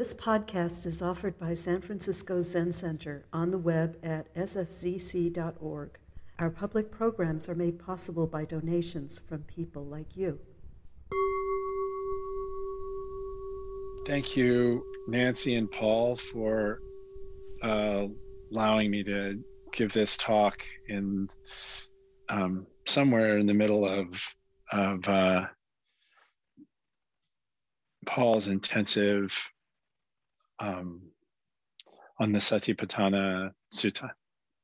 This podcast is offered by San Francisco Zen Center on the web at sfzc.org. Our public programs are made possible by donations from people like you. Thank you, Nancy and Paul, for uh, allowing me to give this talk in um, somewhere in the middle of of uh, Paul's intensive um, on the Satipatthana Sutta.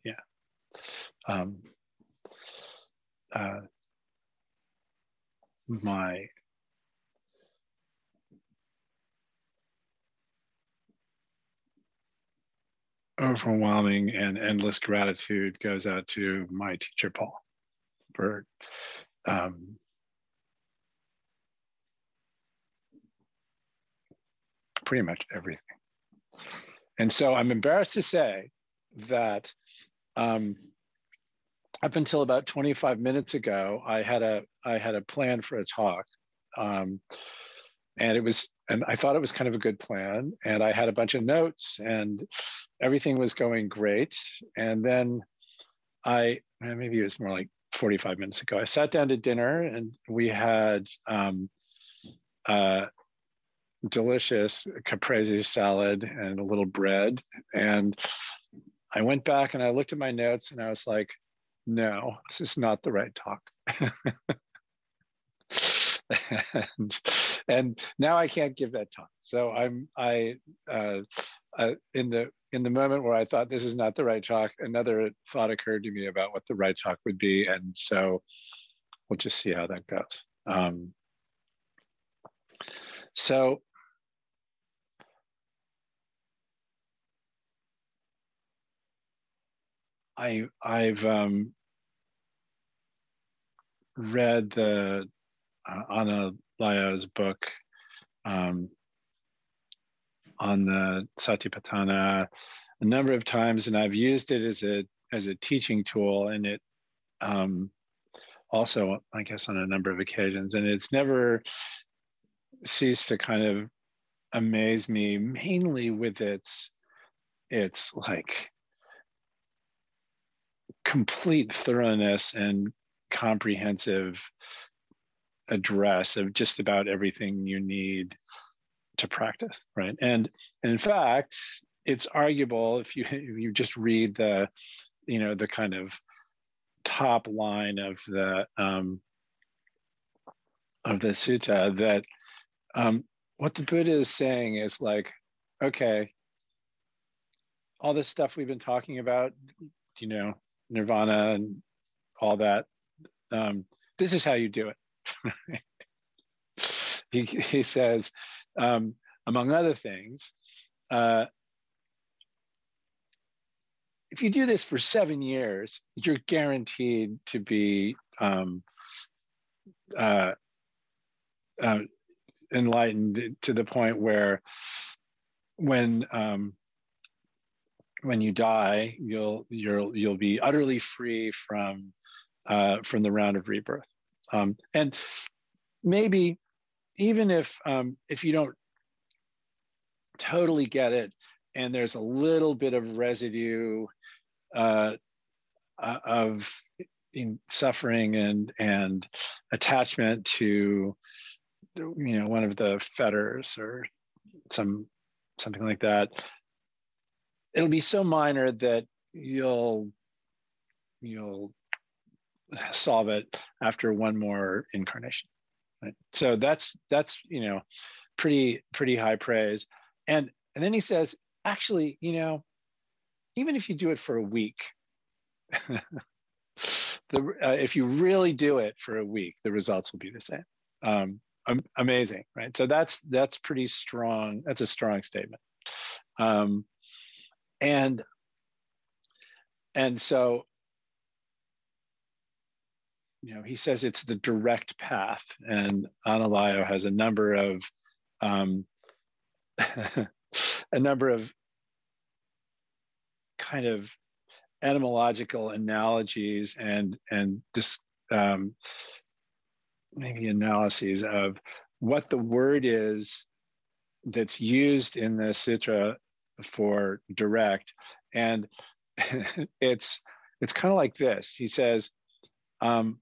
Yeah. Um, uh, my overwhelming and endless gratitude goes out to my teacher Paul for um, pretty much everything. And so I'm embarrassed to say that um, up until about 25 minutes ago, I had a I had a plan for a talk, um, and it was and I thought it was kind of a good plan, and I had a bunch of notes, and everything was going great, and then I maybe it was more like 45 minutes ago. I sat down to dinner, and we had um, uh, delicious caprese salad and a little bread. And I went back and I looked at my notes and I was like, no, this is not the right talk. and, and, now I can't give that talk. So I'm I uh, uh, in the in the moment where I thought this is not the right talk, another thought occurred to me about what the right talk would be, and so we'll just see how that goes. Um, so I I've um, read the uh, Anna Laya's book um, on the Satipatthana a number of times, and I've used it as a as a teaching tool, and it um, also, I guess, on a number of occasions, and it's never ceased to kind of amaze me, mainly with its its like complete thoroughness and comprehensive address of just about everything you need to practice right? And, and in fact it's arguable if you if you just read the you know the kind of top line of the um, of the sutta that um, what the buddha is saying is like okay all this stuff we've been talking about you know nirvana and all that um, this is how you do it. He, he says um, among other things uh, if you do this for seven years you're guaranteed to be um, uh, uh, enlightened to the point where when um, when you die, you'll you'll you'll be utterly free from uh, from the round of rebirth. Um, and maybe even if um, if you don't totally get it, and there's a little bit of residue uh, uh of in suffering and and attachment to you know one of the fetters or some something like that it'll be so minor that you'll you'll solve it after one more incarnation right? so that's that's you know pretty pretty high praise. And and then he says actually you know even if you do it for a week the, uh, if you really do it for a week the results will be the same. Um, amazing right? So that's that's pretty strong that's a strong statement. Um, and and so you know he says it's the direct path. And Analayo has a number of um, a number of kind of etymological analogies and and just um, maybe analyses of what the word is that's used in the sutra for direct. And it's it's kind of like this. He says um,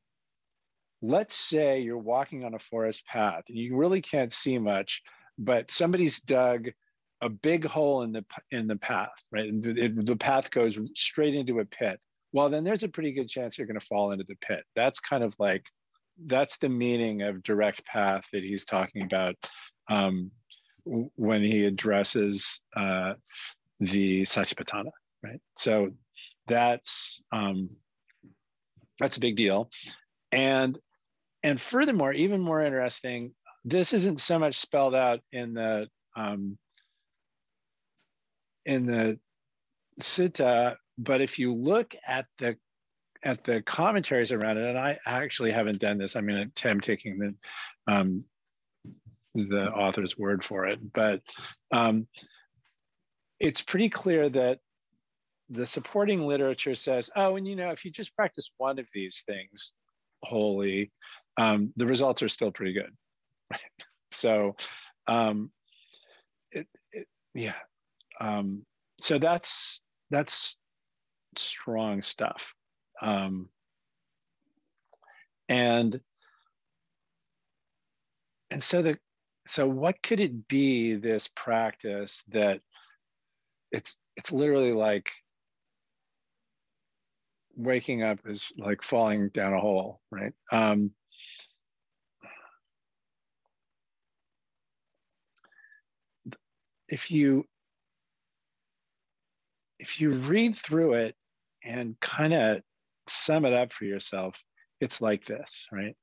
let's say you're walking on a forest path and you really can't see much but somebody's dug a big hole in the in the path right? And the, it, the path goes straight into a pit. Well then there's a pretty good chance you're going to fall into the pit. That's kind of like that's the meaning of direct path that he's talking about. Um, when he addresses uh, the Satipatthana, right? So that's um, that's a big deal, and and furthermore, even more interesting, this isn't so much spelled out in the um, in the sutta, but if you look at the at the commentaries around it, and I actually haven't done this. I mean, I'm taking the um, the author's word for it, but um, it's pretty clear that the supporting literature says, oh, and you know, if you just practice one of these things wholly, um, the results are still pretty good. Right? So, um, it, it, yeah. Um, so that's that's strong stuff. Um, and and so the so what could it be this practice that it's it's literally like waking up is like falling down a hole right? Um, if you if you read through it and kind of sum it up for yourself it's like this right?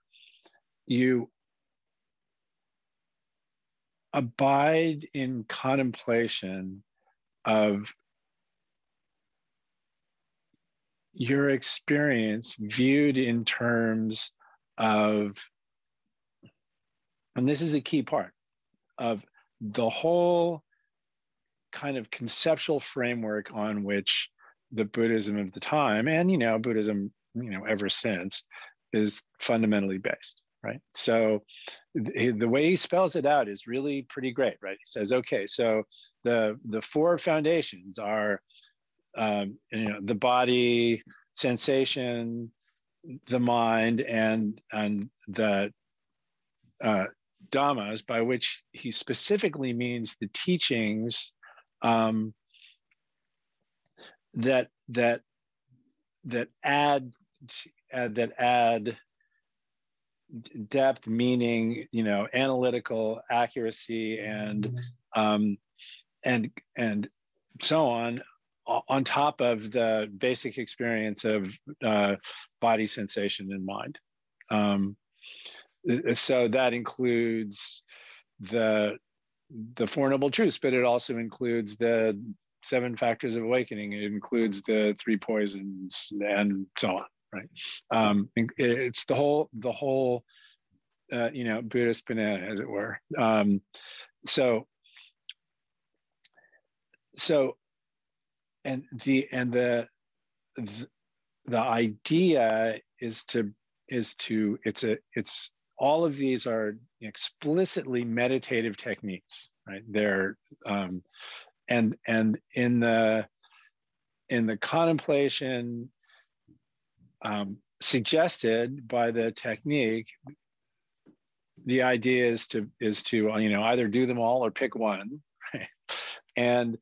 You abide in contemplation of your experience viewed in terms of, and this is a key part of the whole kind of conceptual framework on which the Buddhism of the time, and you know, Buddhism, you know, ever since, is fundamentally based right? So the, way he spells it out is really pretty great, right? He says, okay, so the the four foundations are, um, you know, the body, sensation, the mind, and and the uh, dhammas, by which he specifically means the teachings um, that that that add uh, that add depth meaning you know analytical accuracy and mm-hmm. um, and and so on on top of the basic experience of uh, body sensation and mind. Um, so that includes the the four noble truths but it also includes the seven factors of awakening. It includes the three poisons and so on right? Um, it's the whole the whole uh, you know Buddhist banana, as it were. Um, so so and the and the, the the idea is to is to it's a it's all of these are explicitly meditative techniques right they're um, and and in the in the contemplation um, suggested by the technique the idea is to is to you know either do them all or pick one right? and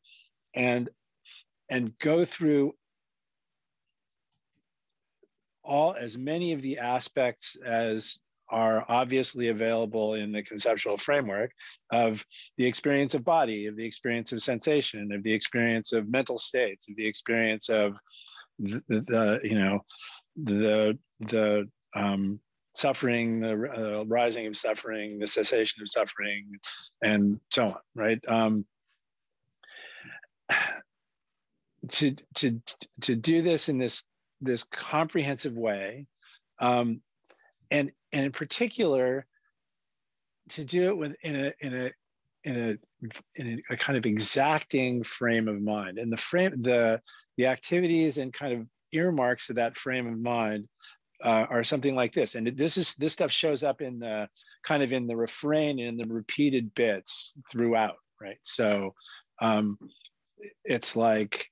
and and go through all as many of the aspects as are obviously available in the conceptual framework of the experience of body of the experience of sensation of the experience of mental states of the experience of the, the you know the the um, suffering, the uh, rising of suffering, the cessation of suffering, and so on. Right. Um, to to to do this in this this comprehensive way, um, and and in particular, to do it with in a in a in a in a, kind of exacting frame of mind, and the frame the the activities and kind of earmarks of that frame of mind uh, are something like this. And this is this stuff shows up in the kind of in the refrain and the repeated bits throughout, right? So um, it's like,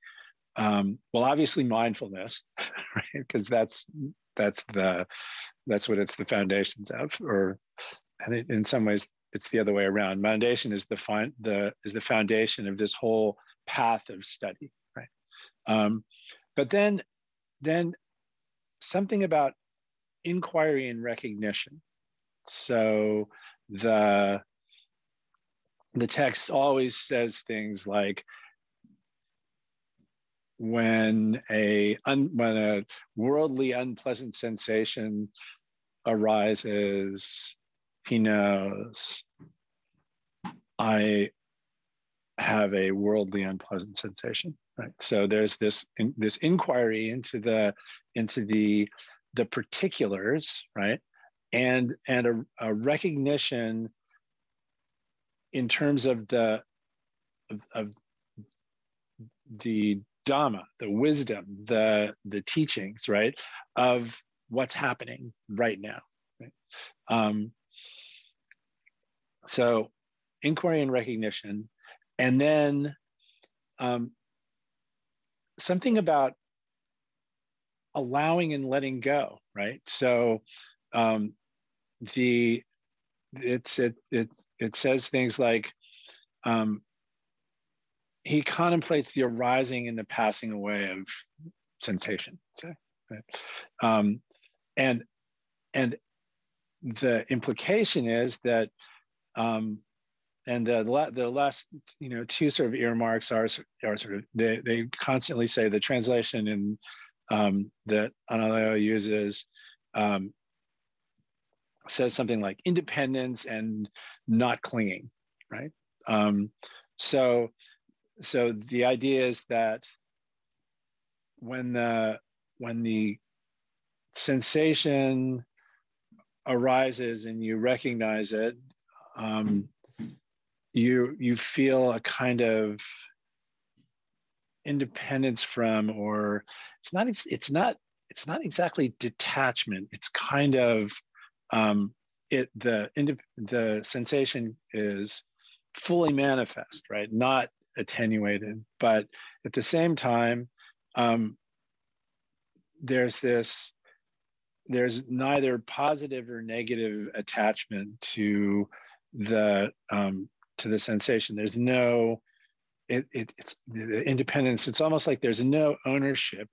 um, well, obviously mindfulness, right? Because that's that's the that's what it's the foundations of, or and it, in some ways it's the other way around. Foundation is the fine the is the foundation of this whole path of study, right? Um, but then then something about inquiry and recognition. So the the text always says things like when a un, when a worldly unpleasant sensation arises he knows i have a worldly unpleasant sensation right so there's this in, this inquiry into the into the the particulars right and and a, a recognition in terms of the of, of the dhamma the wisdom the the teachings right of what's happening right now right? um, so inquiry and recognition and then um, something about allowing and letting go right so um, the it's it it it says things like um, he contemplates the arising and the passing away of sensation say right? um, and and the implication is that um, and the, the last you know two sort of earmarks are, are sort of they, they constantly say the translation in um, that Analayo uses um, says something like independence and not clinging, right? Um, so, so the idea is that when the when the sensation arises and you recognize it, um, you you feel a kind of independence from, or it's not it's not it's not exactly detachment. It's kind of um, it the the sensation is fully manifest, right? Not attenuated, but at the same time, um, there's this there's neither positive or negative attachment to the um, to the sensation. There's no it, it, it's the independence. It's almost like there's no ownership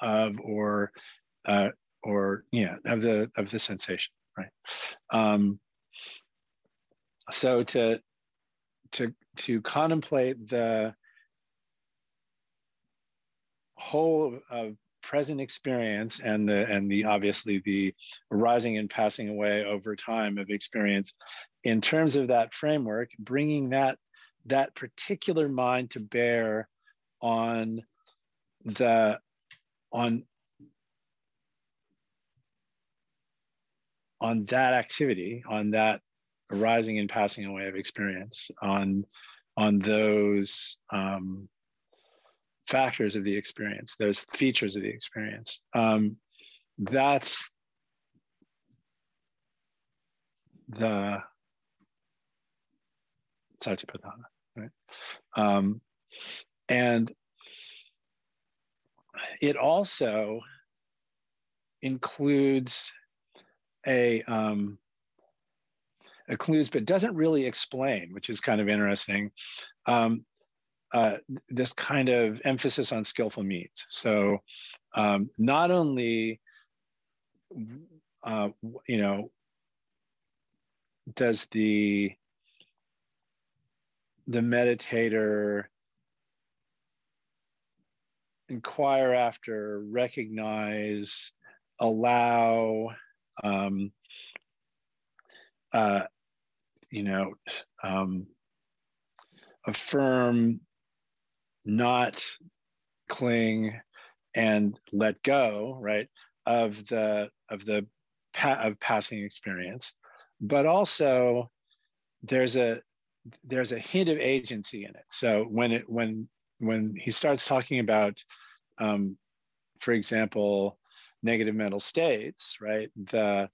of or uh, or yeah of the of the sensation right um, so to to to contemplate the whole of present experience and the and the obviously the arising and passing away over time of experience in terms of that framework bringing that that particular mind to bear on the on on that activity, on that arising and passing away of experience, on on those um, factors of the experience, those features of the experience. Um, that's the satipatthana, right? Um, and it also includes a um, includes but doesn't really explain, which is kind of interesting. Um, uh, this kind of emphasis on skillful means. So um, not only uh, you know does the the meditator inquire after, recognize, allow, um, uh, you know, um, affirm, not cling, and let go, right, of the of the pa- of passing experience, but also there's a there's a hint of agency in it. So when it when when he starts talking about, um, for example, negative mental states, right? The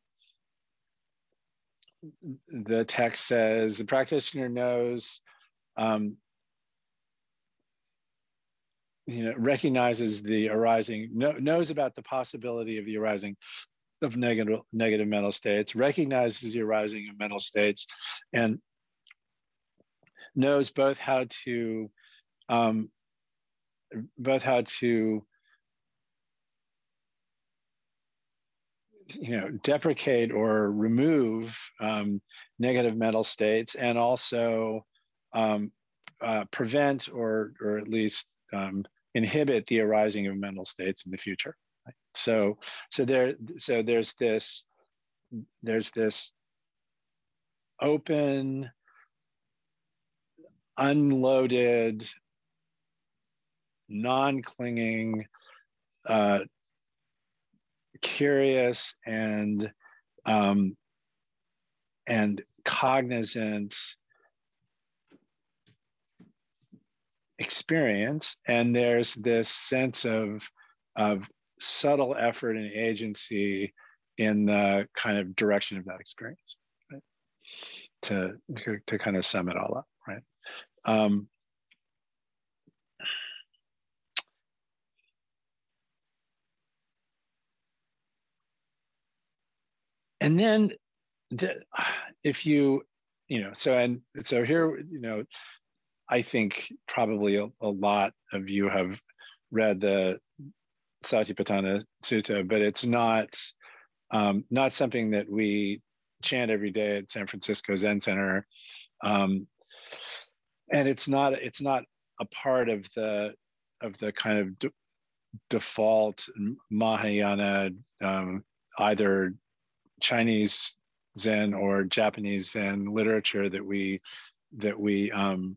the text says the practitioner knows um, you know recognizes the arising know, knows about the possibility of the arising of negative negative mental states recognizes the arising of mental states and knows both how to um, both how to you know deprecate or remove um, negative mental states and also um, uh, prevent or or at least um, inhibit the arising of mental states in the future right? so so there so there's this there's this open unloaded non-clinging uh, curious and um, and cognizant experience and there's this sense of of subtle effort and agency in the kind of direction of that experience right? to, to, to kind of sum it all up um, and then if you you know so and so here you know i think probably a, a lot of you have read the satipatthana sutta but it's not um, not something that we chant every day at san francisco zen center. Um, and it's not it's not a part of the of the kind of de- default mahayana um, either Chinese Zen or Japanese Zen literature that we that we um,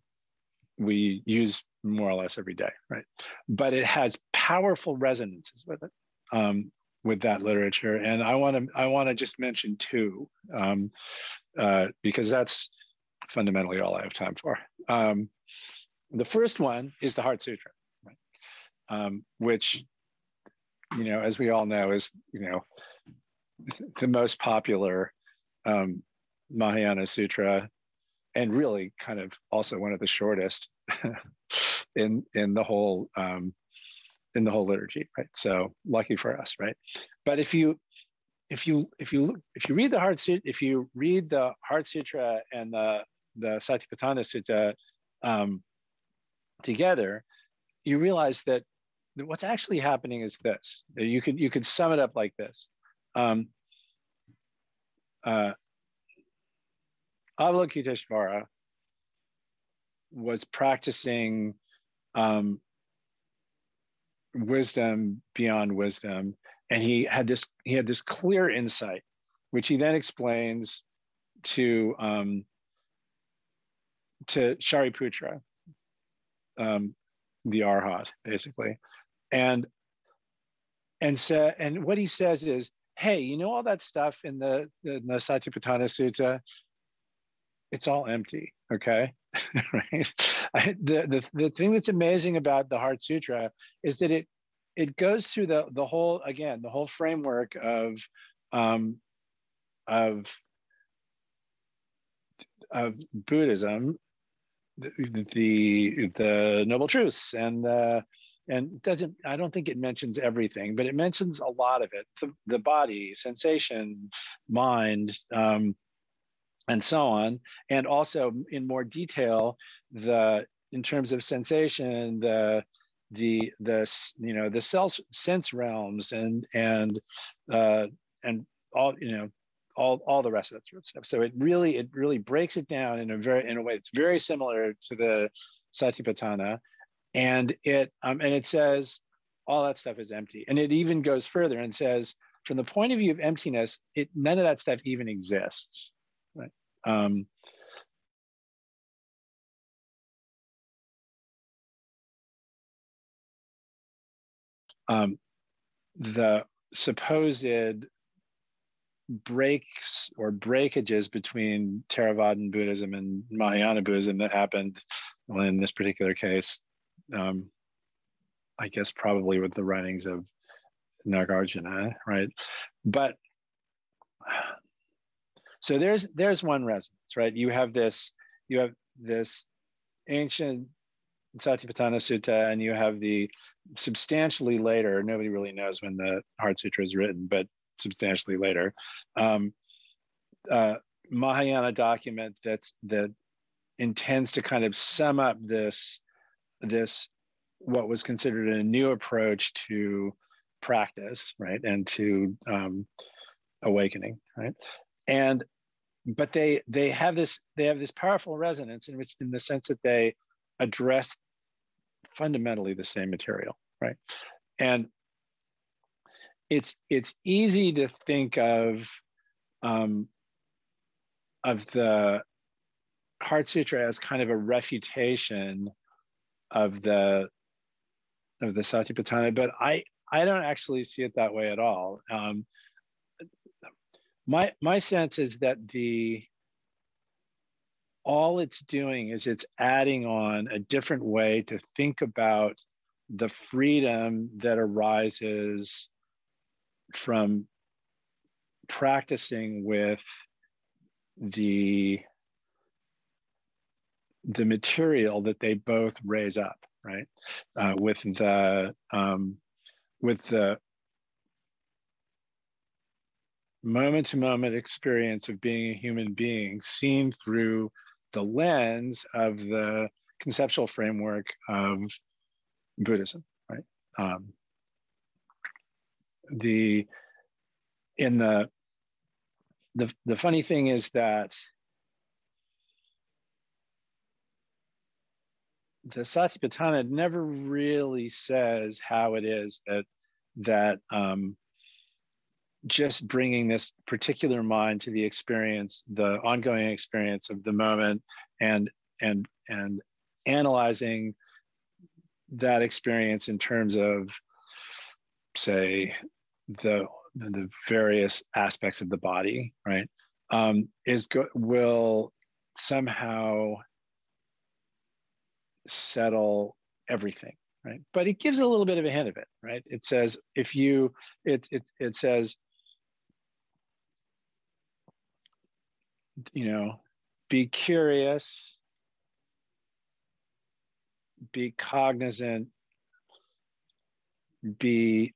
we use more or less every day, right? But it has powerful resonances with it, um, with that literature, and I want to I want to just mention two um, uh, because that's fundamentally all I have time for. Um, the first one is the Heart Sutra, right? Um, which you know, as we all know, is you know the most popular um, Mahayana Sutra, and really kind of also one of the shortest in in the whole um, in the whole liturgy, right? So lucky for us, right? But if you if you if you if you read the Heart Sutra, if you read the Heart Sutra and the the Satipatthana Sutta um, together, you realize that what's actually happening is this. You could you could sum it up like this: um, uh, Avalokiteshvara was practicing um, wisdom beyond wisdom, and he had this he had this clear insight, which he then explains to um, to Shariputra, um, the Arhat, basically, and and so and what he says is hey you know all that stuff in the the, the satipatthana sutta? It's all empty okay? Right? I, the, the the thing that's amazing about the heart sutra is that it it goes through the the whole again the whole framework of um of of buddhism the the, the noble truths. And the and doesn't i don't think it mentions everything but it mentions a lot of it the, the body sensation mind um, and so on. And also in more detail the in terms of sensation the the the you know the self sense realms and and uh and all you know all all the rest of that sort of stuff. So it really it really breaks it down in a very in a way that's very similar to the satipatthana. And it um, and it says all that stuff is empty. And it even goes further and says from the point of view of emptiness it none of that stuff even exists. Right. Um, um, the supposed breaks or breakages between Theravadan Buddhism and Mahayana Buddhism that happened well, in this particular case um, I guess probably with the writings of Nagarjuna, right? But so there's there's one resonance, right? You have this you have this ancient Satipatthana Sutta, and you have the substantially later, nobody really knows when the Heart Sutra is written, but substantially later, um, uh, Mahayana document that's that intends to kind of sum up this this what was considered a new approach to practice, right, and to um, awakening, right, and but they they have this they have this powerful resonance in which in the sense that they address fundamentally the same material, right, and it's it's easy to think of um, of the Heart Sutra as kind of a refutation of the of the Satipatthana, but I I don't actually see it that way at all. Um, my my sense is that the all it's doing is it's adding on a different way to think about the freedom that arises from practicing with the the material that they both raise up right? Uh, with the um, with the moment to moment experience of being a human being seen through the lens of the conceptual framework of buddhism right? Um, the in the the the funny thing is that the Satipatthana never really says how it is that that um, just bringing this particular mind to the experience, the ongoing experience of the moment, and and and analyzing that experience in terms of, say, the the various aspects of the body, right, um, is go- will somehow settle everything, right? But it gives a little bit of a hint of it, right? It says if you, it it it says, you know, be curious, be cognizant, be,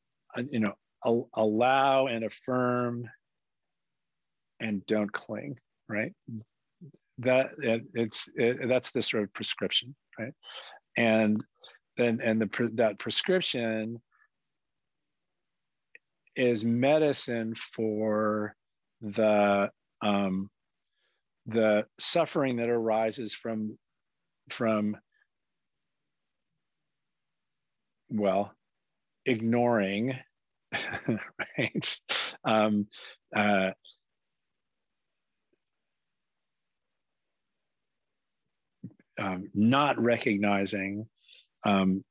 you know, allow and affirm and don't cling right? That it, it's it, that's the sort of prescription right? And then and the that prescription is medicine for the um, the suffering that arises from from well ignoring right? Um, uh, um, not recognizing, um,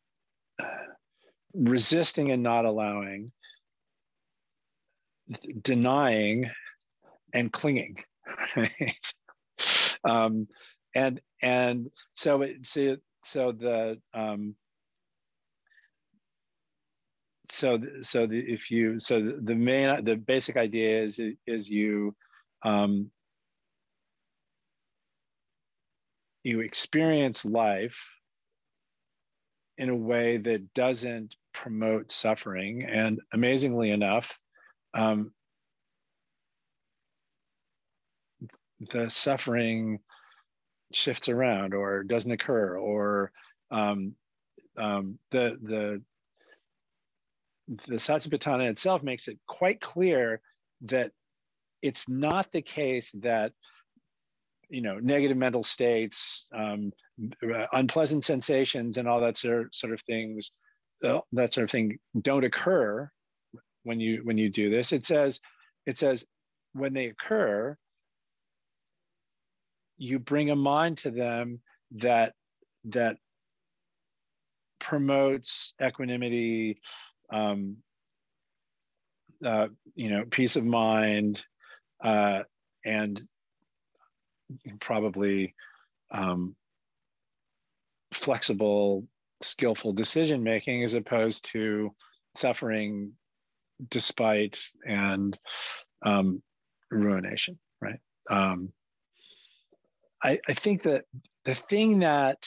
resisting and not allowing, denying and clinging, right? Um, and and so it so, so the um, so so the, if you so the main the basic idea is is you um, you experience life in a way that doesn't promote suffering. And amazingly enough um, the suffering shifts around or doesn't occur or um, um, the the the Satipatthana itself makes it quite clear that it's not the case that you know negative mental states um, unpleasant sensations and all that sort, of things uh, that sort of thing don't occur when you when you do this. It says it says when they occur you bring a mind to them that that promotes equanimity um, uh, you know, peace of mind, uh, and probably um, flexible, skillful decision making, as opposed to suffering despite and um, ruination. Right. Um, I, I think that the thing that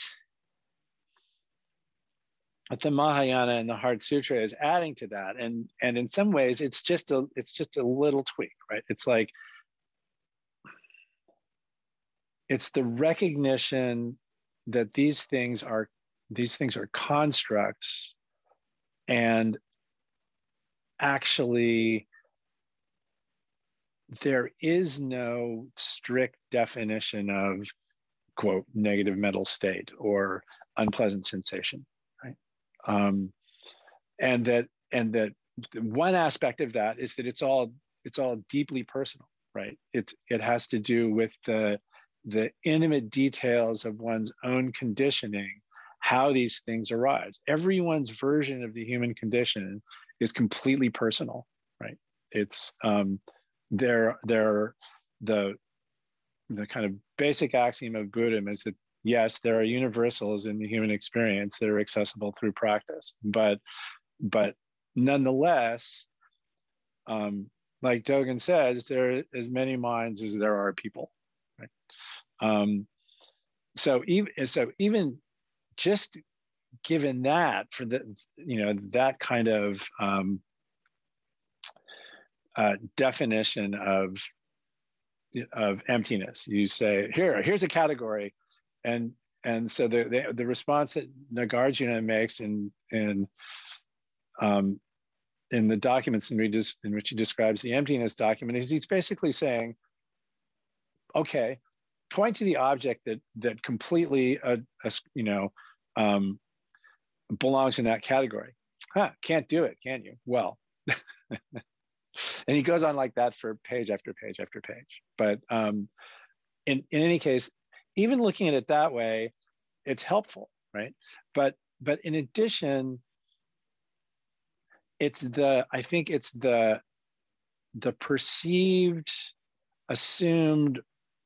but the Mahayana and the Heart Sutra is adding to that, and and in some ways, it's just a it's just a little tweak, right? It's like it's the recognition that these things are these things are constructs and actually there is no strict definition of quote negative mental state or unpleasant sensation um, and that and that one aspect of that is that it's all it's all deeply personal right? It it has to do with the the intimate details of one's own conditioning how these things arise. Everyone's version of the human condition is completely personal right? It's um they're they're the the kind of basic axiom of buddhism is that yes there are universals in the human experience that are accessible through practice but but nonetheless um like dogen says there are as many minds as there are people right? Um so even so even just given that for the you know that kind of um, uh, definition of of emptiness you say here here's a category and and so the the, the response that nagarjuna makes in in um, in the documents in, in which he describes the emptiness document is he's basically saying okay point to the object that that completely uh, uh, you know um, belongs in that category. Huh, can't do it, can you? Well, and he goes on like that for page after page after page. But um, in, in any case, even looking at it that way, it's helpful, right? But but in addition, it's the I think it's the the perceived, assumed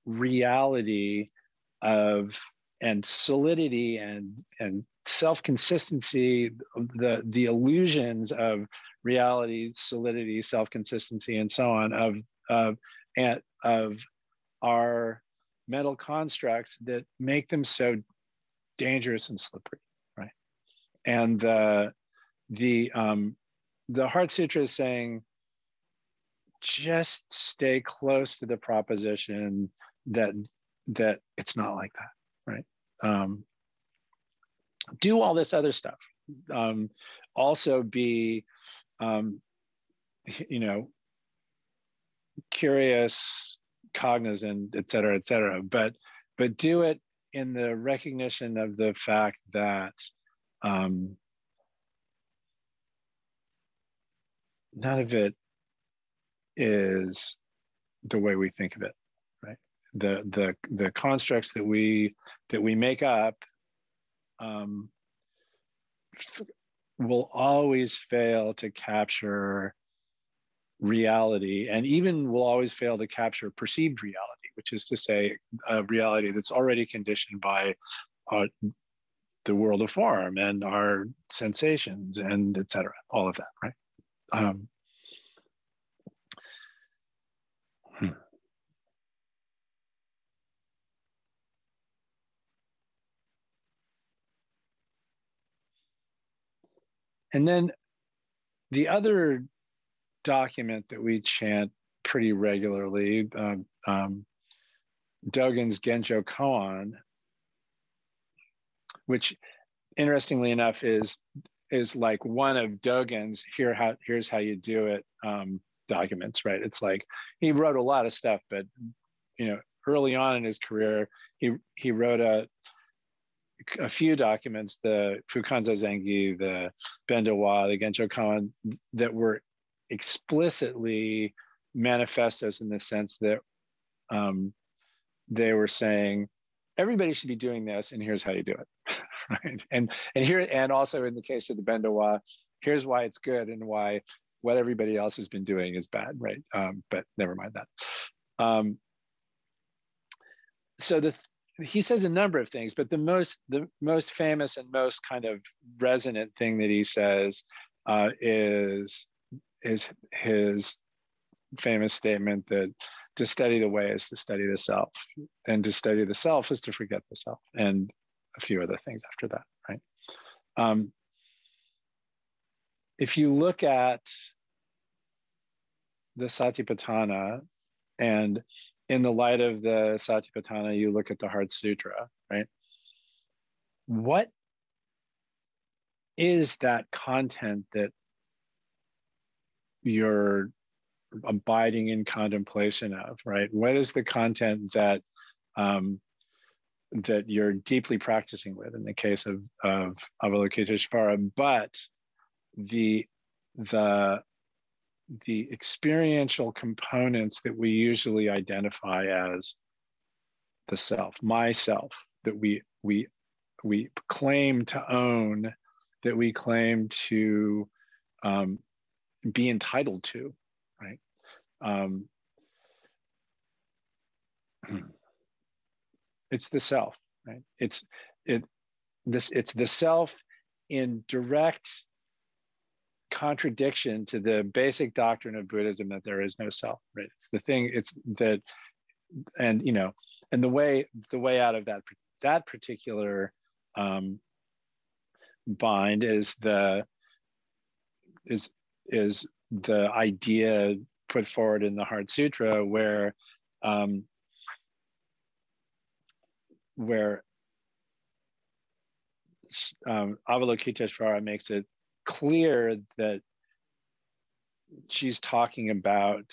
reality of and solidity and and self consistency, the the illusions of reality, solidity, self consistency, and so on of of and of our mental constructs that make them so dangerous and slippery, right? And the the um, the Heart Sutra is saying just stay close to the proposition that that it's not like that right um, do all this other stuff um, also be um, you know curious cognizant et cetera et cetera but but do it in the recognition of the fact that um, none of it is the way we think of it right? the the the constructs that we that we make up um, will always fail to capture reality and even will always fail to capture perceived reality which is to say a reality that's already conditioned by uh, the world of form and our sensations and etc all of that right um, hmm. And then the other document that we chant pretty regularly, uh, um, Dogen's Genjo Koan, which interestingly enough is is like one of Dogen's here how here's how you do it um, documents, right? It's like he wrote a lot of stuff, but you know, early on in his career, he he wrote a a few documents, the Fukan Zazengi, the Bendowa, the Genjo Koan, that were explicitly manifestos in the sense that um, they were saying everybody should be doing this, and here's how you do it, right? And and here and also in the case of the Bendowa, here's why it's good and why what everybody else has been doing is bad, right? Um, but never mind that. Um, so the he says a number of things, but the most the most famous and most kind of resonant thing that he says uh, is is his famous statement that to study the way is to study the self, and to study the self is to forget the self, and a few other things after that, right? Um, if you look at the Satipatthana and in the light of the Satipatthana, you look at the Heart Sutra, right? What is that content that you're abiding in contemplation of, right? What is the content that um, that you're deeply practicing with in the case of, of Avalokiteshvara, but the the the experiential components that we usually identify as the self, myself, that we we we claim to own, that we claim to um, be entitled to, right? Um, it's the self, right? It's it this it's the self in direct contradiction to the basic doctrine of Buddhism that there is no self, right? It's the thing, it's that, and you know, and the way the way out of that that particular um, bind is the is is the idea put forward in the Heart Sutra where um, where um, Avalokiteshvara makes it clear that she's talking about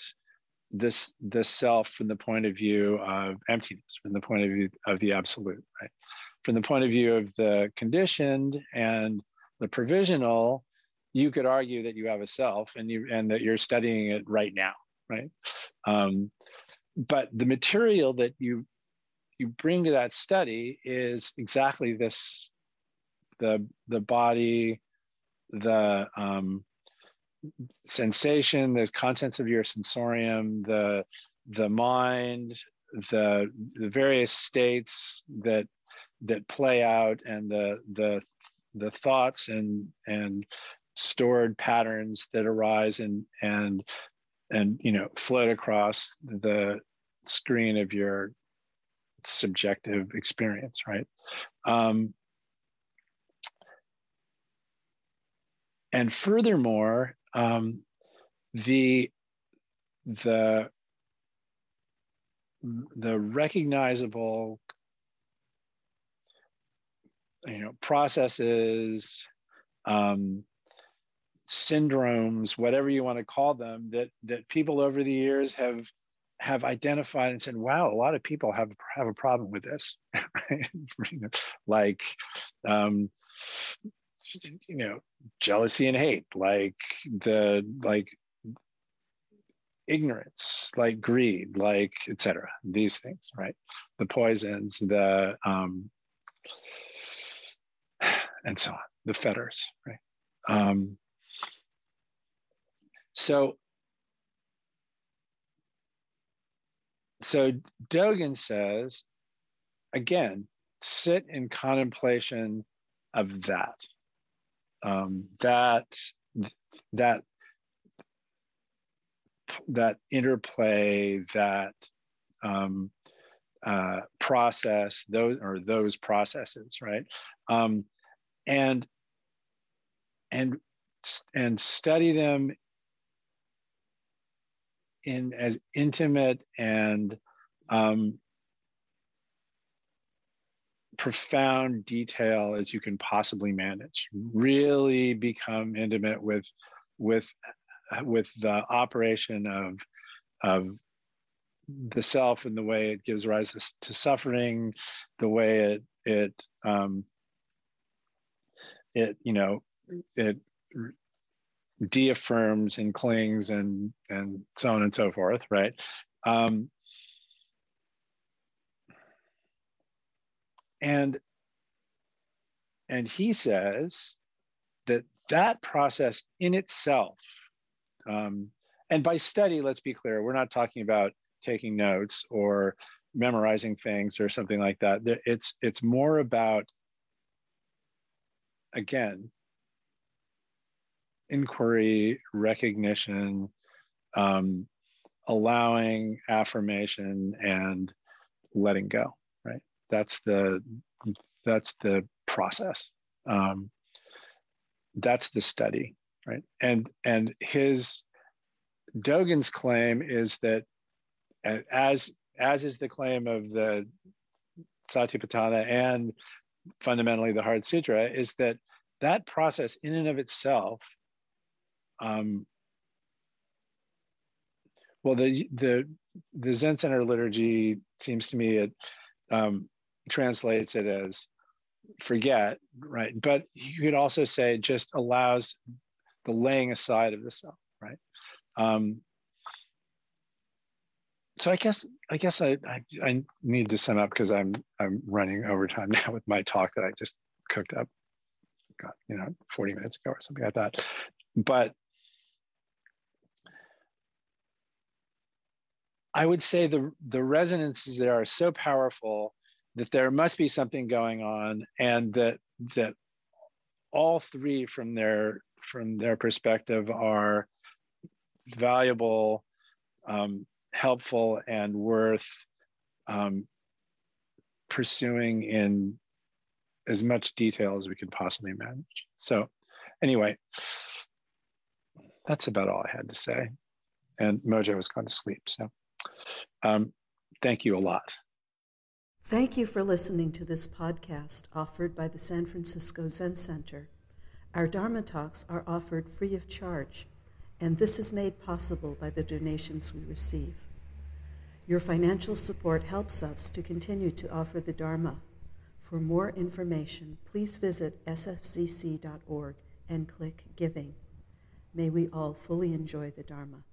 this the self from the point of view of emptiness, from the point of view of the absolute, right? From the point of view of the conditioned and the provisional, you could argue that you have a self and you and that you're studying it right now, right? Um, but the material that you you bring to that study is exactly this the the body the um, sensation, the contents of your sensorium, the the mind, the the various states that that play out, and the the the thoughts and and stored patterns that arise and and and you know float across the screen of your subjective experience, right? Um, and furthermore, um, the the the recognizable you know processes um, syndromes whatever you want to call them that that people over the years have have identified and said wow a lot of people have have a problem with this. Like um, you know jealousy and hate like the like ignorance like greed like etc these things right? The poisons the um and so on the fetters right? Um so so dogen says again sit in contemplation of that. Um, that that that interplay that um, uh, process those or those processes right? Um, and and and study them in as intimate and um, profound detail as you can possibly manage. Really become intimate with with with the operation of of the self and the way it gives rise to suffering the way it it um it you know it deaffirms and clings and and so on and so forth right? Um and and he says that that process in itself um, and by study let's be clear we're not talking about taking notes or memorizing things or something like that it's it's more about again inquiry recognition um, allowing affirmation and letting go Right. that's the that's the process. Um, that's the study. right? And and his Dogen's claim is that as as is the claim of the Satipatthana and fundamentally the Heart Sutra, is that that process in and of itself, um, well, the the the Zen Center liturgy seems to me it um, translates it as forget, right? But you could also say it just allows the laying aside of the self, right? Um, so I guess I guess I, I, I need to sum up because I'm I'm running overtime now with my talk that I just cooked up, you know 40 minutes ago or something like that. But I would say the the resonances there are so powerful that there must be something going on, and that that all three from their from their perspective are valuable um, helpful and worth um, pursuing in as much detail as we can possibly manage. So, anyway, that's about all I had to say. And Mojo was going to sleep. So, um, thank you a lot. Thank you for listening to this podcast offered by the San Francisco Zen Center. Our Dharma talks are offered free of charge, and this is made possible by the donations we receive. Your financial support helps us to continue to offer the Dharma. For more information, please visit sfzc.org and click Giving. May we all fully enjoy the Dharma.